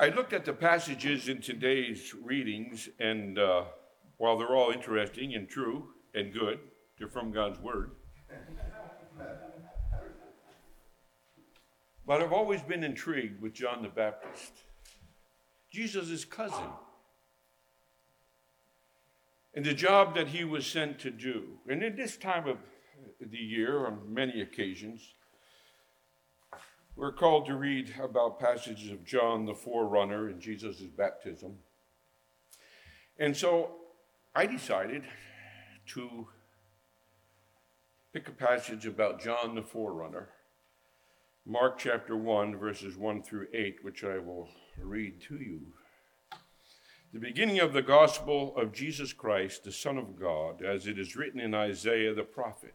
I looked at the passages in today's readings, and uh, while they're all interesting and true and good, they're from God's Word. But I've always been intrigued with John the Baptist, Jesus' cousin, and the job that he was sent to do. And in this time of the year, on many occasions, we're called to read about passages of John the forerunner and Jesus' baptism. And so I decided to pick a passage about John the forerunner, Mark chapter 1, verses 1 through 8, which I will read to you. The beginning of the gospel of Jesus Christ, the Son of God, as it is written in Isaiah the prophet.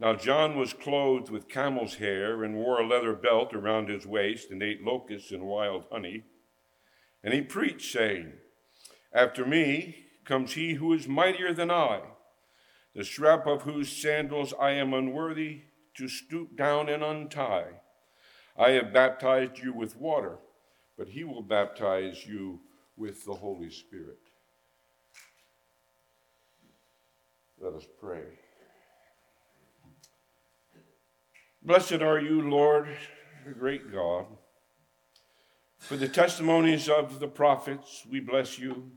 Now John was clothed with camel's hair and wore a leather belt around his waist and ate locusts and wild honey. And he preached, saying, After me comes he who is mightier than I, the strap of whose sandals I am unworthy to stoop down and untie. I have baptized you with water, but he will baptize you with the Holy Spirit. Let us pray. Blessed are you, Lord, the great God. For the testimonies of the prophets, we bless you.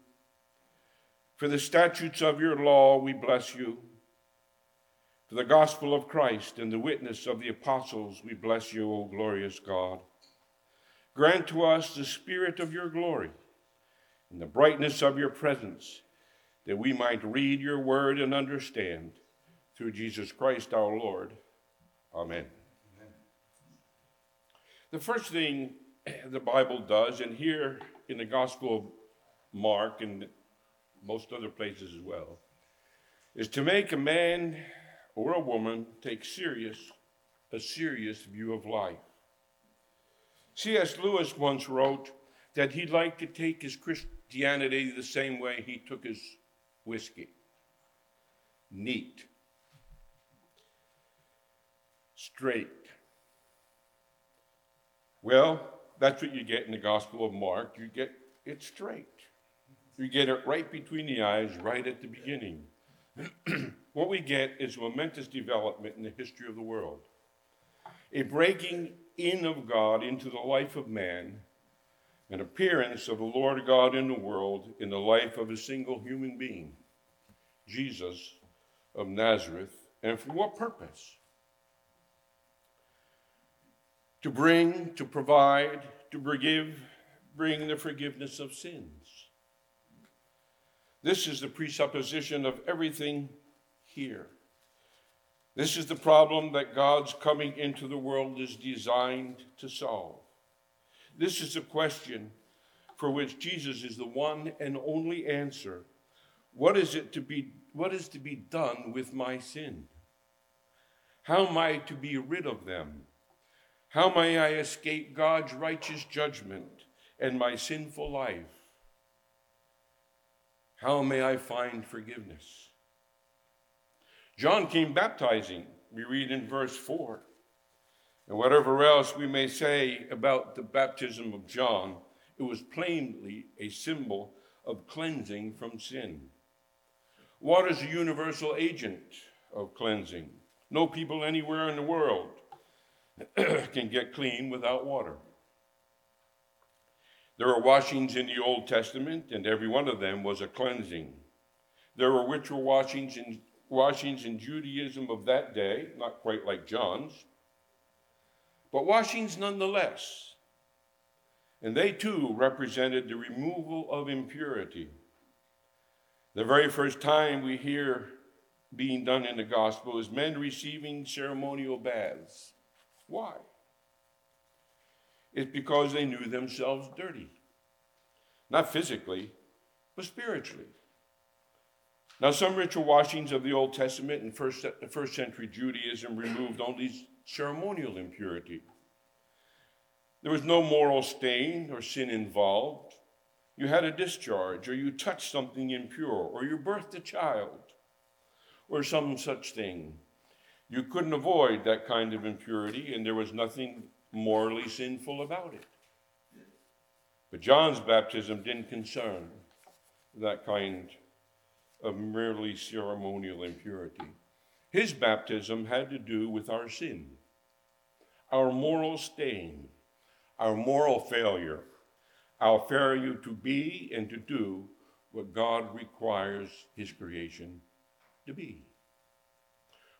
For the statutes of your law, we bless you. For the gospel of Christ and the witness of the apostles, we bless you, O glorious God. Grant to us the spirit of your glory and the brightness of your presence, that we might read your word and understand through Jesus Christ our Lord. Amen. The first thing the Bible does, and here in the Gospel of Mark and most other places as well, is to make a man or a woman take serious a serious view of life. C.S. Lewis once wrote that he'd like to take his Christianity the same way he took his whiskey. Neat straight. Well, that's what you get in the Gospel of Mark. You get it straight. You get it right between the eyes, right at the beginning. what we get is momentous development in the history of the world. A breaking in of God into the life of man, an appearance of the Lord God in the world in the life of a single human being, Jesus of Nazareth. And for what purpose? To bring, to provide, to forgive, bring the forgiveness of sins. This is the presupposition of everything here. This is the problem that God's coming into the world is designed to solve. This is a question for which Jesus is the one and only answer. What is it to be what is to be done with my sin? How am I to be rid of them? How may I escape God's righteous judgment and my sinful life? How may I find forgiveness? John came baptizing, we read in verse 4. And whatever else we may say about the baptism of John, it was plainly a symbol of cleansing from sin. Water is a universal agent of cleansing. No people anywhere in the world can get clean without water. There are washings in the Old Testament, and every one of them was a cleansing. There were ritual washings in, washings in Judaism of that day, not quite like John's, but washings nonetheless. And they too represented the removal of impurity. The very first time we hear being done in the gospel is men receiving ceremonial baths. Why? It's because they knew themselves dirty. not physically, but spiritually. Now, some ritual washings of the Old Testament and first, first century Judaism removed only ceremonial impurity. There was no moral stain or sin involved. You had a discharge, or you touched something impure, or you birthed a child, or some such thing. You couldn't avoid that kind of impurity, and there was nothing morally sinful about it. But John's baptism didn't concern that kind of merely ceremonial impurity. His baptism had to do with our sin, our moral stain, our moral failure, our failure to be and to do what God requires His creation to be.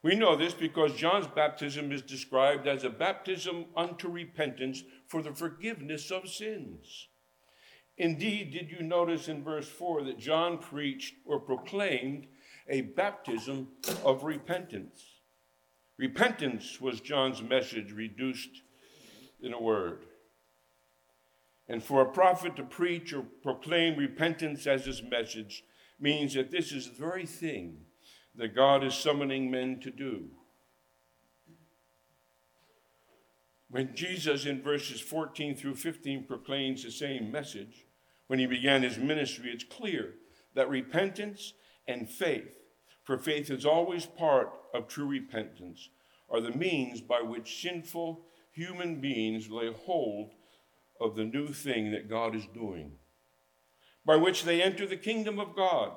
We know this because John's baptism is described as a baptism unto repentance for the forgiveness of sins. Indeed, did you notice in verse 4 that John preached or proclaimed a baptism of repentance? Repentance was John's message reduced in a word. And for a prophet to preach or proclaim repentance as his message means that this is the very thing that God is summoning men to do. When Jesus, in verses 14 through 15, proclaims the same message, when he began his ministry, it's clear that repentance and faith, for faith is always part of true repentance, are the means by which sinful human beings lay hold of the new thing that God is doing, by which they enter the kingdom of God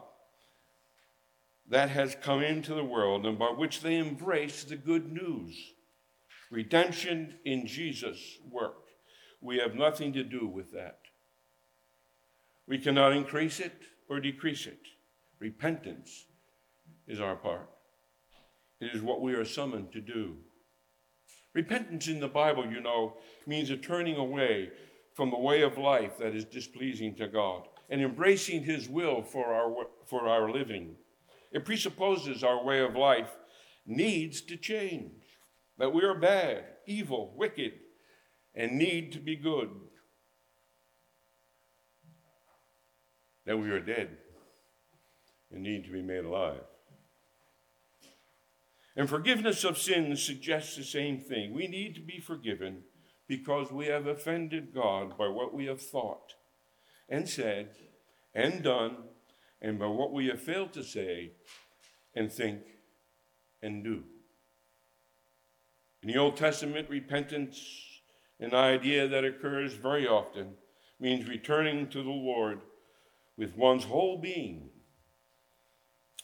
that has come into the world, and by which they embrace the good news Redemption in Jesus' work. We have nothing to do with that. We cannot increase it or decrease it. Repentance is our part, it is what we are summoned to do. Repentance in the Bible, you know, means a turning away from the way of life that is displeasing to God and embracing His will for our, for our living. It presupposes our way of life needs to change that we are bad, evil, wicked, and need to be good, that we are dead and need to be made alive. And forgiveness of sins suggests the same thing. We need to be forgiven because we have offended God by what we have thought and said and done, and by what we have failed to say and think and do. In the Old Testament, repentance, an idea that occurs very often, means returning to the Lord with one's whole being,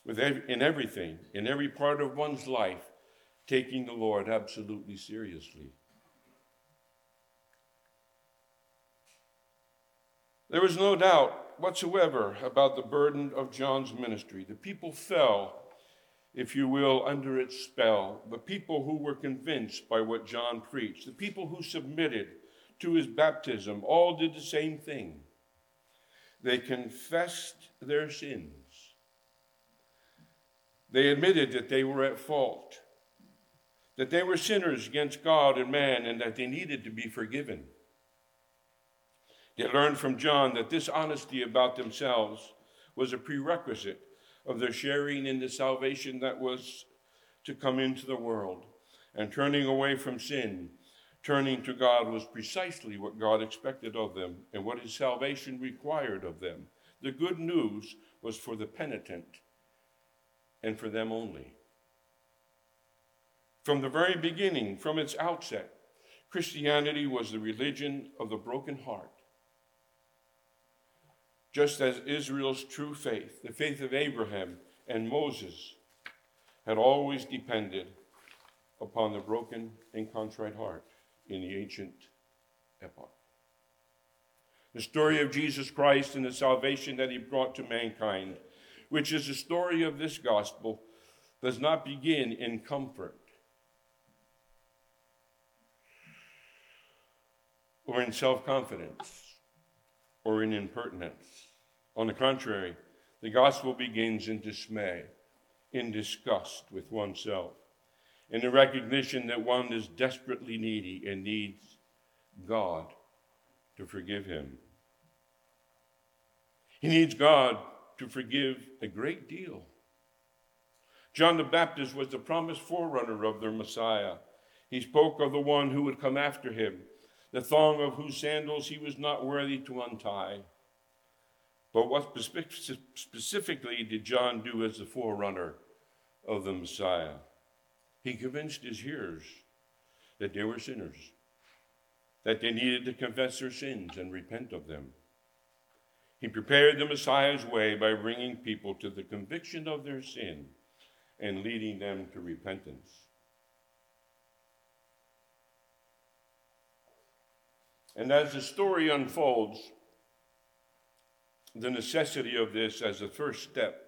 with ev- in everything, in every part of one's life, taking the Lord absolutely seriously. There was no doubt whatsoever about the burden of John's ministry. The people fell if you will, under its spell. The people who were convinced by what John preached, the people who submitted to his baptism, all did the same thing. They confessed their sins. They admitted that they were at fault, that they were sinners against God and man, and that they needed to be forgiven. They learned from John that this honesty about themselves was a prerequisite of their sharing in the salvation that was to come into the world. And turning away from sin, turning to God was precisely what God expected of them and what his salvation required of them. The good news was for the penitent and for them only. From the very beginning, from its outset, Christianity was the religion of the broken heart just as Israel's true faith, the faith of Abraham and Moses, had always depended upon the broken and contrite heart in the ancient epoch. The story of Jesus Christ and the salvation that he brought to mankind, which is the story of this gospel, does not begin in comfort or in self confidence or in impertinence. On the contrary, the gospel begins in dismay, in disgust with oneself, in the recognition that one is desperately needy and needs God to forgive him. He needs God to forgive a great deal. John the Baptist was the promised forerunner of their Messiah. He spoke of the one who would come after him, the thong of whose sandals he was not worthy to untie. But what specifically did John do as the forerunner of the Messiah? He convinced his hearers that they were sinners, that they needed to confess their sins and repent of them. He prepared the Messiah's way by bringing people to the conviction of their sin and leading them to repentance. And as the story unfolds, the necessity of this as a first step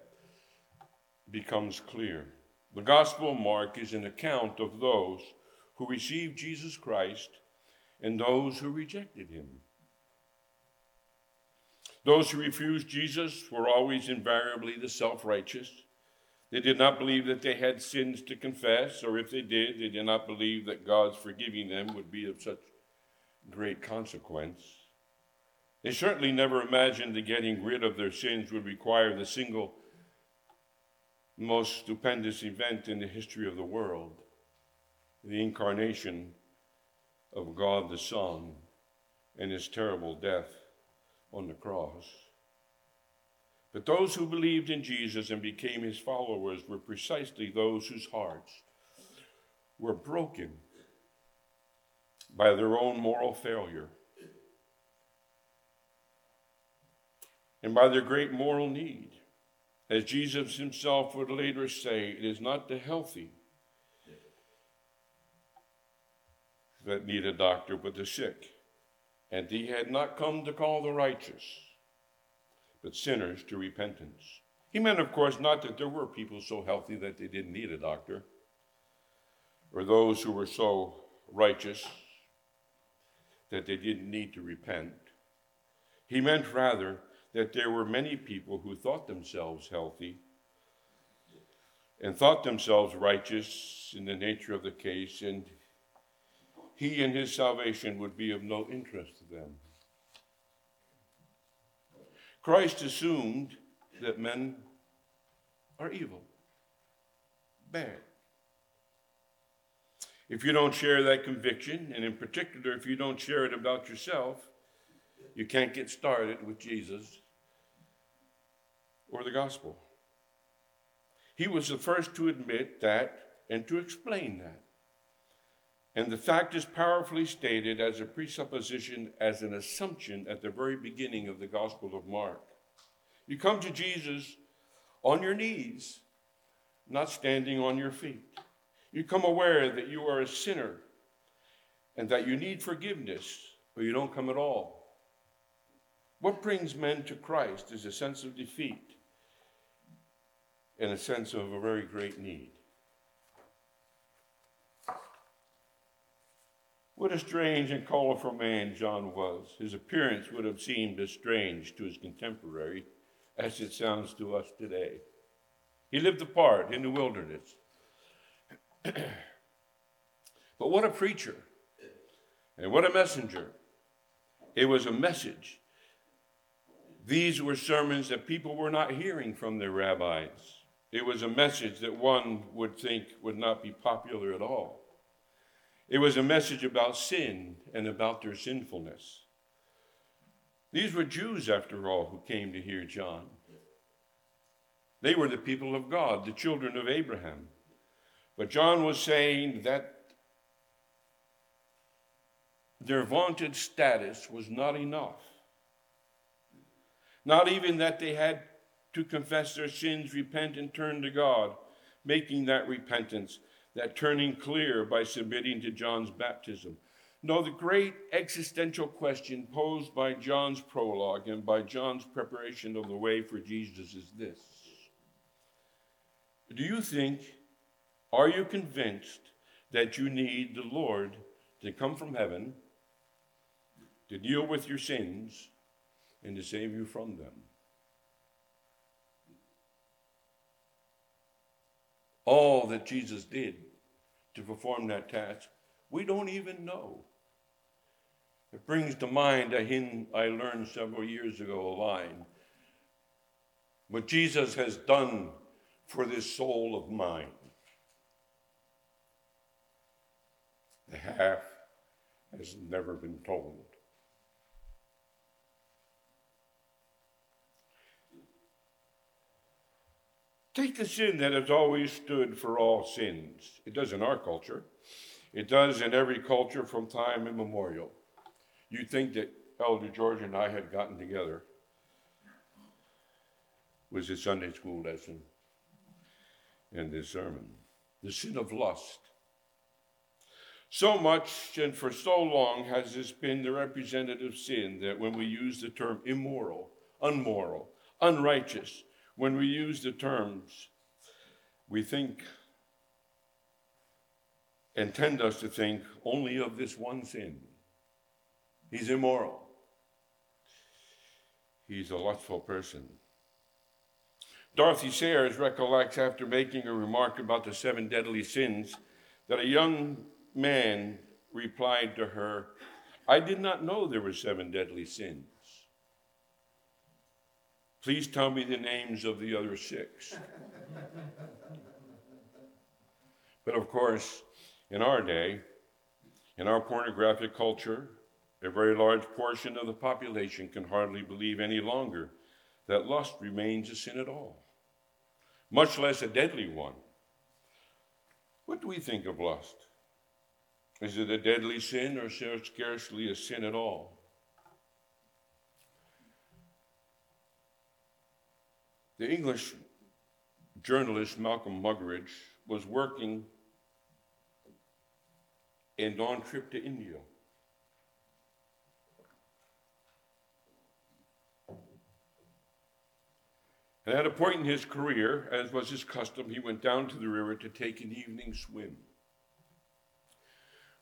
becomes clear. The Gospel of Mark is an account of those who received Jesus Christ and those who rejected him. Those who refused Jesus were always invariably the self righteous. They did not believe that they had sins to confess, or if they did, they did not believe that God's forgiving them would be of such great consequence. They certainly never imagined that getting rid of their sins would require the single most stupendous event in the history of the world the incarnation of God the Son and his terrible death on the cross. But those who believed in Jesus and became his followers were precisely those whose hearts were broken by their own moral failure and by their great moral need. As Jesus himself would later say, it is not the healthy that need a doctor, but the sick. And he had not come to call the righteous, but sinners to repentance. He meant, of course, not that there were people so healthy that they didn't need a doctor, or those who were so righteous that they didn't need to repent. He meant rather that there were many people who thought themselves healthy and thought themselves righteous in the nature of the case, and he and his salvation would be of no interest to them. Christ assumed that men are evil, bad. If you don't share that conviction, and in particular, if you don't share it about yourself, you can't get started with Jesus or the gospel. He was the first to admit that and to explain that. And the fact is powerfully stated as a presupposition, as an assumption at the very beginning of the Gospel of Mark. You come to Jesus on your knees, not standing on your feet. You come aware that you are a sinner and that you need forgiveness, or you don't come at all. What brings men to Christ is a sense of defeat and a sense of a very great need. What a strange and colorful man John was. His appearance would have seemed as strange to his contemporary as it sounds to us today. He lived apart in the wilderness. but what a preacher, and what a messenger. It was a message. These were sermons that people were not hearing from their rabbis. It was a message that one would think would not be popular at all. It was a message about sin and about their sinfulness. These were Jews, after all, who came to hear John. They were the people of God, the children of Abraham. But John was saying that their vaunted status was not enough. Not even that they had to confess their sins, repent, and turn to God, making that repentance, that turning clear by submitting to John's baptism. No, the great existential question posed by John's prologue and by John's preparation of the way for Jesus is this Do you think, are you convinced that you need the Lord to come from heaven to deal with your sins and to save you from them? all that Jesus did to perform that task, we don't even know. It brings to mind a hymn I learned several years ago, a line what Jesus has done for this soul of mine. The half has never been told. Take the sin that has always stood for all sins. It does in our culture. It does in every culture from time immemorial. You'd think that Elder George and I had gotten together was a Sunday school lesson and this sermon. The sin of lust. So much and for so long has this been the representative sin that when we use the term immoral, unmoral, unrighteous, when we use the terms, we think and tend us to think only of this one sin. He's immoral. He's a lustful person. Dorothy Sayers recollects after making a remark about the seven deadly sins that a young man replied to her, I did not know there were seven deadly sins. Please tell me the names of the other six. but of course, in our day, in our pornographic culture, a very large portion of the population can hardly believe any longer that lust remains a sin at all, much less a deadly one. What do we think of lust? Is it a deadly sin or scarcely a sin at all? The English journalist Malcolm Muggeridge was working and on trip to India. And at a point in his career, as was his custom, he went down to the river to take an evening swim.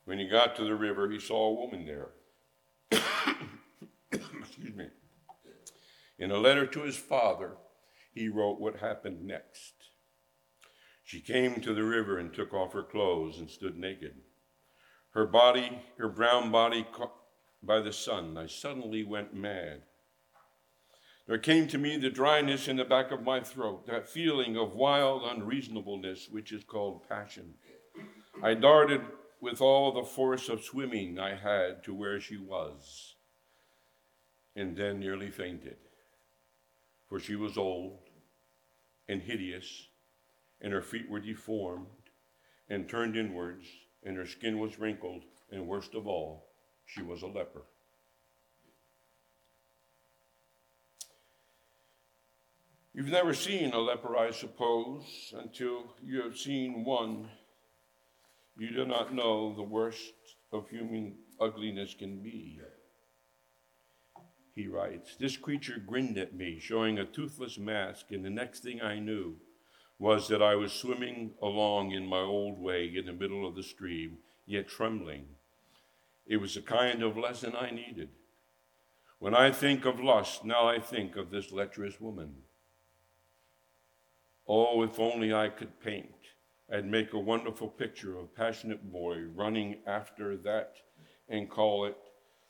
When he got to the river, he saw a woman there. Excuse me. In a letter to his father, he wrote what happened next. She came to the river and took off her clothes and stood naked. Her body, her brown body caught by the sun. I suddenly went mad. There came to me the dryness in the back of my throat, that feeling of wild unreasonableness which is called passion. I darted with all the force of swimming I had to where she was, and then nearly fainted for she was old and hideous, and her feet were deformed and turned inwards, and her skin was wrinkled, and worst of all, she was a leper. You've never seen a leper, I suppose, until you have seen one. You do not know the worst of human ugliness can be he writes. This creature grinned at me, showing a toothless mask, and the next thing I knew was that I was swimming along in my old way in the middle of the stream, yet trembling. It was the kind of lesson I needed. When I think of lust, now I think of this lecherous woman. Oh, if only I could paint. I'd make a wonderful picture of a passionate boy running after that and call it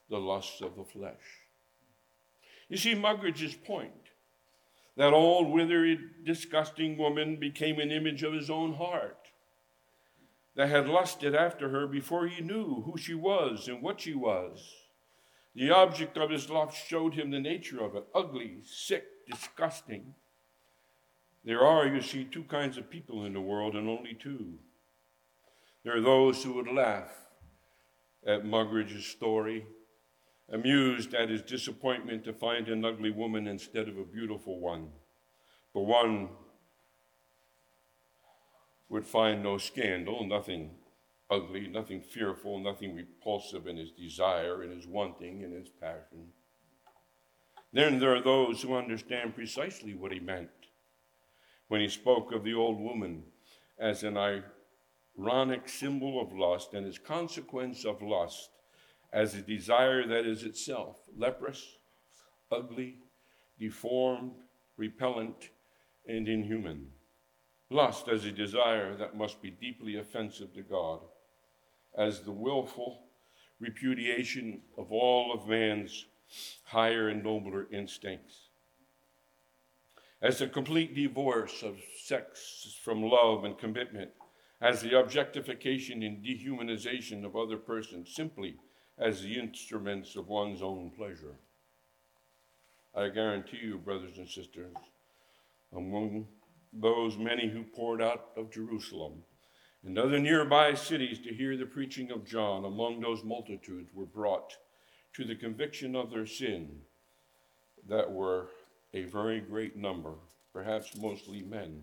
the lust of the flesh. You see Muggeridge's point. That old, withered, disgusting woman became an image of his own heart that had lusted after her before he knew who she was and what she was. The object of his lust showed him the nature of it ugly, sick, disgusting. There are, you see, two kinds of people in the world, and only two. There are those who would laugh at Muggeridge's story amused at his disappointment to find an ugly woman instead of a beautiful one. But one would find no scandal, nothing ugly, nothing fearful, nothing repulsive in his desire, in his wanting, in his passion. Then there are those who understand precisely what he meant when he spoke of the old woman as an ironic symbol of lust and its consequence of lust as a desire that is itself leprous, ugly, deformed, repellent, and inhuman. Lust as a desire that must be deeply offensive to God, as the willful repudiation of all of man's higher and nobler instincts. As a complete divorce of sex from love and commitment, as the objectification and dehumanization of other persons simply as the instruments of one's own pleasure. I guarantee you, brothers and sisters, among those many who poured out of Jerusalem and other nearby cities to hear the preaching of John, among those multitudes were brought to the conviction of their sin that were a very great number, perhaps mostly men,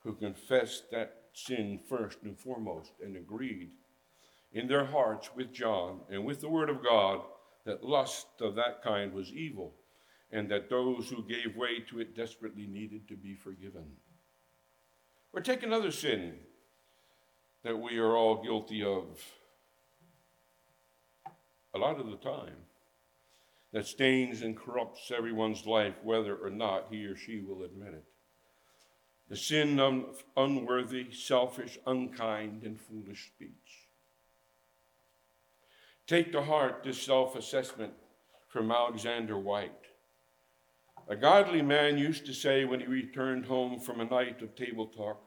who confessed that sin first and foremost and agreed in their hearts with John and with the Word of God that lust of that kind was evil and that those who gave way to it desperately needed to be forgiven. Or take another sin that we are all guilty of a lot of the time that stains and corrupts everyone's life, whether or not he or she will admit it. The sin of unworthy, selfish, unkind, and foolish speech. Take to heart this self assessment from Alexander Whyte. A godly man used to say when he returned home from a night of table talk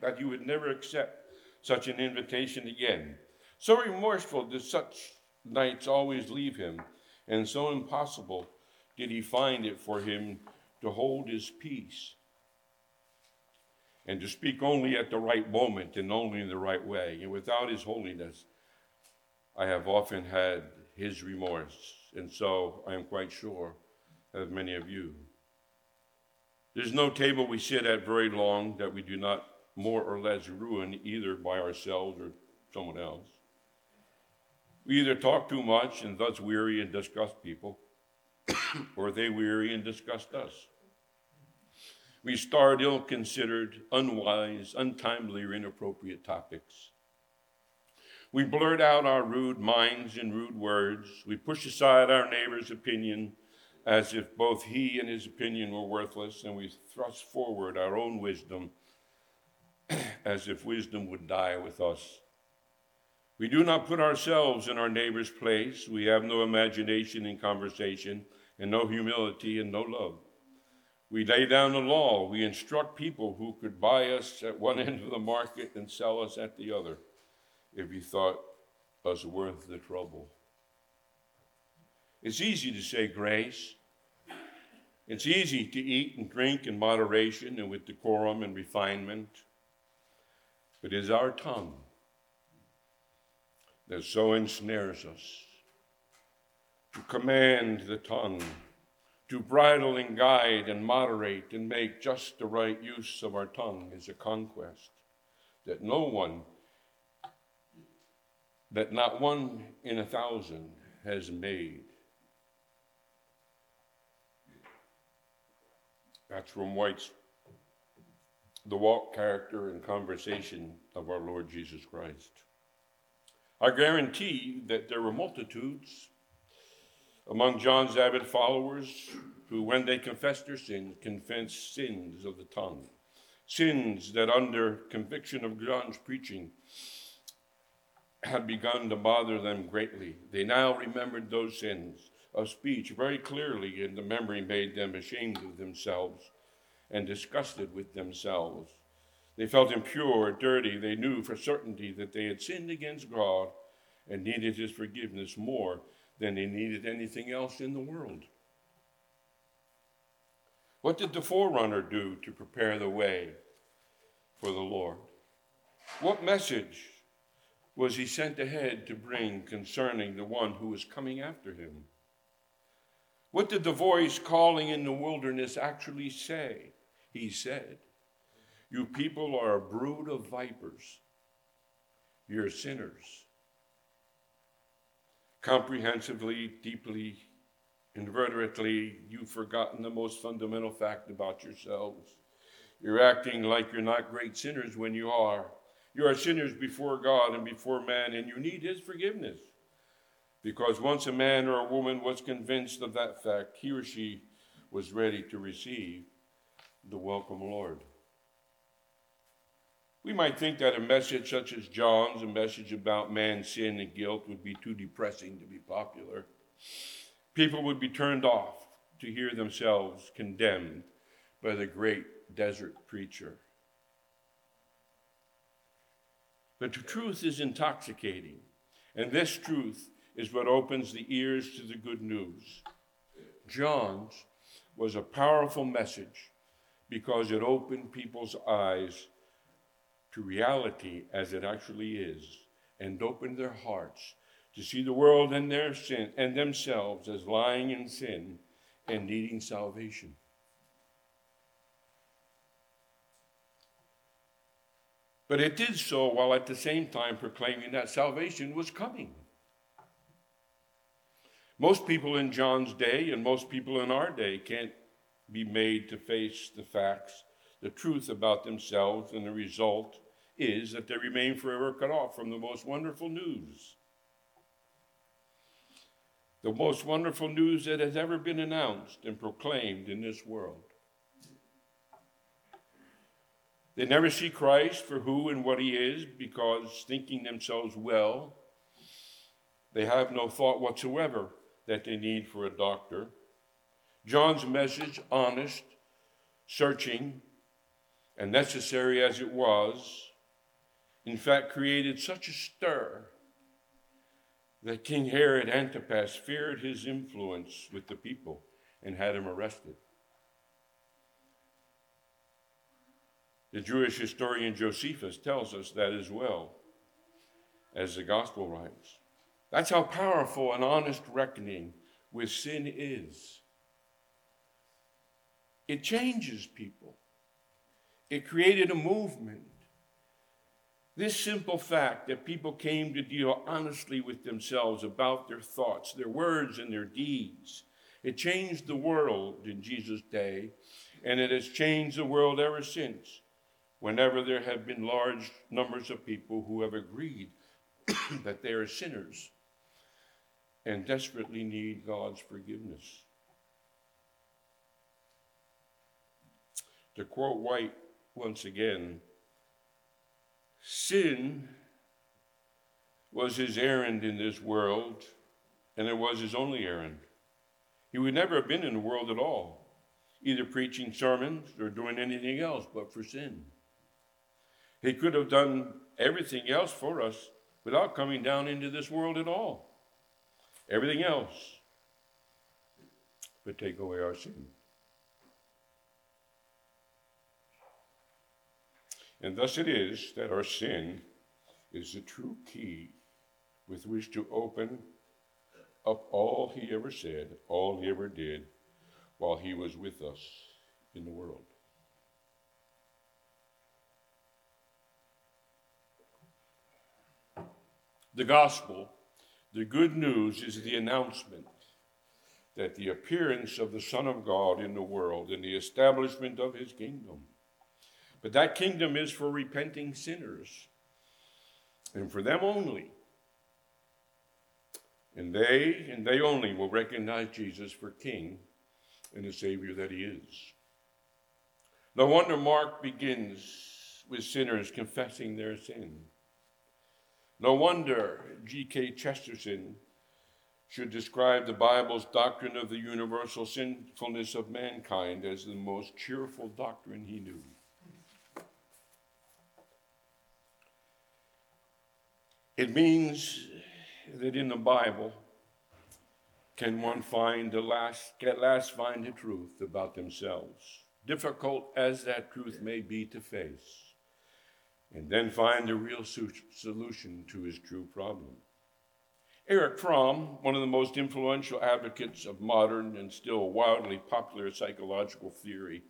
that he would never accept such an invitation again. So remorseful did such nights always leave him, and so impossible did he find it for him to hold his peace and to speak only at the right moment and only in the right way. And without his holiness, I have often had his remorse, and so I am quite sure of many of you. There's no table we sit at very long that we do not more or less ruin either by ourselves or someone else. We either talk too much and thus weary and disgust people, or they weary and disgust us. We start ill considered, unwise, untimely, or inappropriate topics. We blurt out our rude minds in rude words. We push aside our neighbor's opinion as if both he and his opinion were worthless, and we thrust forward our own wisdom as if wisdom would die with us. We do not put ourselves in our neighbor's place. We have no imagination in conversation, and no humility and no love. We lay down the law. We instruct people who could buy us at one end of the market and sell us at the other if he thought us worth the trouble. It's easy to say grace. It's easy to eat and drink in moderation and with decorum and refinement. But is our tongue that so ensnares us. To command the tongue, to bridle and guide and moderate and make just the right use of our tongue is a conquest that no one, that not one in a thousand has made. That's from Whyte's the walk, character, and conversation of our Lord Jesus Christ. I guarantee that there were multitudes among John's avid followers who, when they confessed their sins, confessed sins of the tongue, sins that, under conviction of John's preaching, had begun to bother them greatly. They now remembered those sins of speech very clearly, and the memory made them ashamed of themselves and disgusted with themselves. They felt impure, dirty. They knew for certainty that they had sinned against God and needed His forgiveness more than they needed anything else in the world. What did the forerunner do to prepare the way for the Lord? What message was he sent ahead to bring concerning the one who was coming after him? What did the voice calling in the wilderness actually say? he said, You people are a brood of vipers. You're sinners. Comprehensively, deeply, inveterately, you've forgotten the most fundamental fact about yourselves. You're acting like you're not great sinners when you are. You are sinners before God and before man, and you need His forgiveness. Because once a man or a woman was convinced of that fact, he or she was ready to receive the welcome Lord. We might think that a message such as John's, a message about man's sin and guilt, would be too depressing to be popular. People would be turned off to hear themselves condemned by the great desert preacher. But the truth is intoxicating, and this truth is what opens the ears to the good news. John's was a powerful message because it opened people's eyes to reality as it actually is and opened their hearts to see the world and their sin and themselves as lying in sin and needing salvation. But it did so while at the same time proclaiming that salvation was coming. Most people in John's day and most people in our day can't be made to face the facts, the truth about themselves, and the result is that they remain forever cut off from the most wonderful news. The most wonderful news that has ever been announced and proclaimed in this world. They never see Christ for who and what he is because, thinking themselves well, they have no thought whatsoever that they need for a doctor. John's message, honest, searching, and necessary as it was, in fact, created such a stir that King Herod Antipas feared his influence with the people and had him arrested. The Jewish historian Josephus tells us that as well, as the gospel writes. That's how powerful an honest reckoning with sin is. It changes people, it created a movement. This simple fact that people came to deal honestly with themselves about their thoughts, their words, and their deeds, it changed the world in Jesus' day, and it has changed the world ever since whenever there have been large numbers of people who have agreed that they are sinners and desperately need God's forgiveness. To quote Whyte once again, sin was his errand in this world, and it was his only errand. He would never have been in the world at all, either preaching sermons or doing anything else but for sin. He could have done everything else for us without coming down into this world at all. Everything else would take away our sin. And thus it is that our sin is the true key with which to open up all he ever said, all he ever did, while he was with us in the world. The gospel, the good news, is the announcement that the appearance of the Son of God in the world and the establishment of his kingdom. But that kingdom is for repenting sinners and for them only. And they and they only will recognize Jesus for King and the Savior that he is. No wonder Mark begins with sinners confessing their sin. No wonder G.K. Chesterton should describe the Bible's doctrine of the universal sinfulness of mankind as the most cheerful doctrine he knew. It means that in the Bible can one find the last, at last find the truth about themselves, difficult as that truth may be to face and then find the real solution to his true problem. Erich Fromm, one of the most influential advocates of modern and still wildly popular psychological theory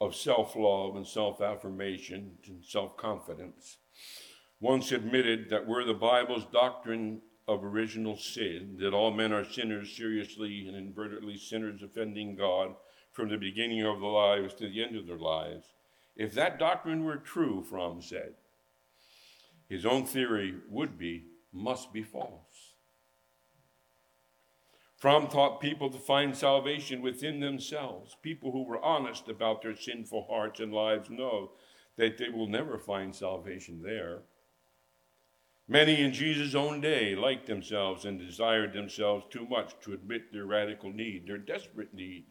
of self love and self affirmation and self confidence, once admitted that were the Bible's doctrine of original sin, that all men are sinners seriously and inadvertently sinners offending God from the beginning of their lives to the end of their lives, if that doctrine were true, Fromm said, his own theory would be, must be false. Fromm taught people to find salvation within themselves. People who were honest about their sinful hearts and lives know that they will never find salvation there. Many in Jesus' own day liked themselves and desired themselves too much to admit their radical need, their desperate need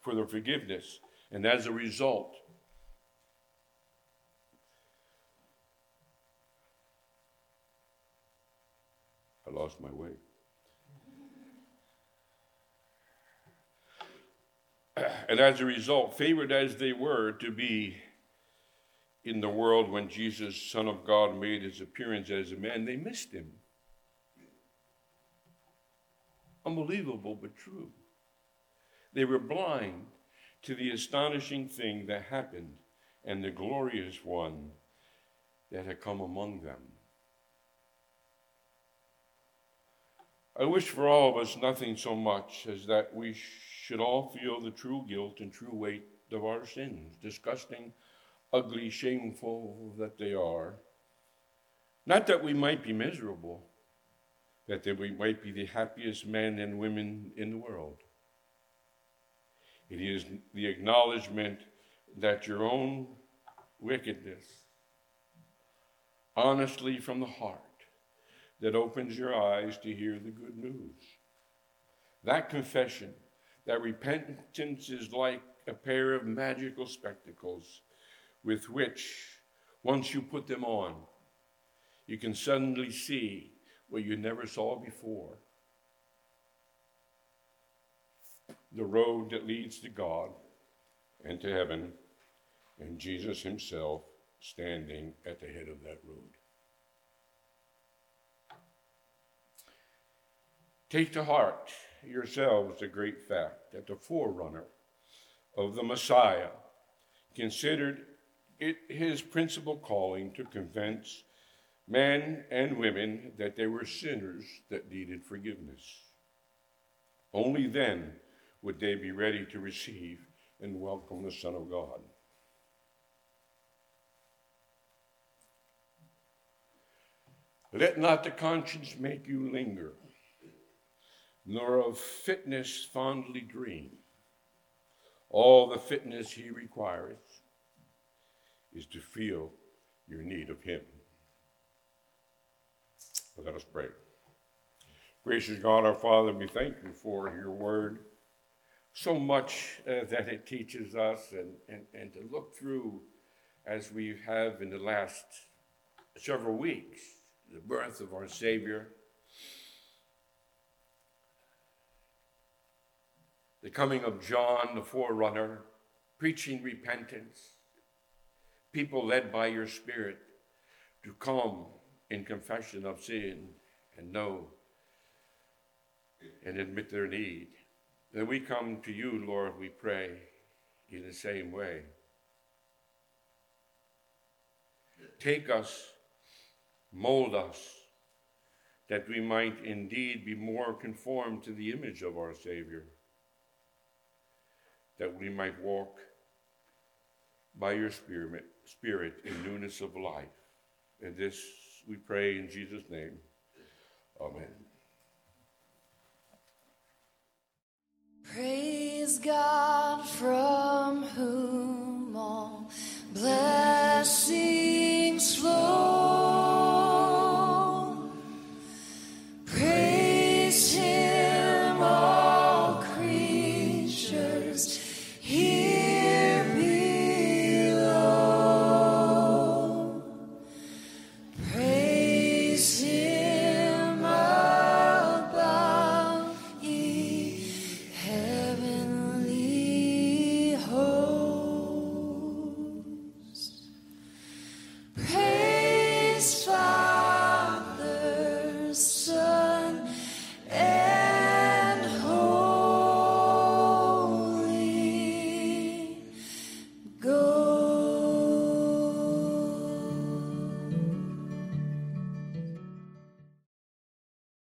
for the forgiveness. And as a result, I lost my way. And as a result, favored as they were to be in the world when Jesus, Son of God, made his appearance as a man, they missed him. Unbelievable, but true. They were blind to the astonishing thing that happened and the glorious one that had come among them. I wish for all of us nothing so much as that we should all feel the true guilt and true weight of our sins, disgusting, ugly, shameful that they are. Not that we might be miserable, but that we might be the happiest men and women in the world. It is the acknowledgement that your own wickedness, honestly from the heart, that opens your eyes to hear the good news. That confession, that repentance is like a pair of magical spectacles with which, once you put them on, you can suddenly see what you never saw before. The road that leads to God and to heaven, and Jesus Himself standing at the head of that road. Take to heart yourselves the great fact that the forerunner of the Messiah considered it his principal calling to convince men and women that they were sinners that needed forgiveness. Only then would they be ready to receive and welcome the Son of God. Let not the conscience make you linger, nor of fitness fondly dream. All the fitness he requires is to feel your need of him. Let us pray. Gracious God, our Father, we thank you for your word. So much uh, that it teaches us, and, and, and to look through as we have in the last several weeks the birth of our Savior, the coming of John, the forerunner, preaching repentance, people led by your Spirit to come in confession of sin and know and admit their need. Then we come to you, Lord, we pray in the same way. Take us, mold us, that we might indeed be more conformed to the image of our Savior, that we might walk by your Spirit, Spirit in newness of life. And this we pray in Jesus' name. Amen. Praise God from whom all blessings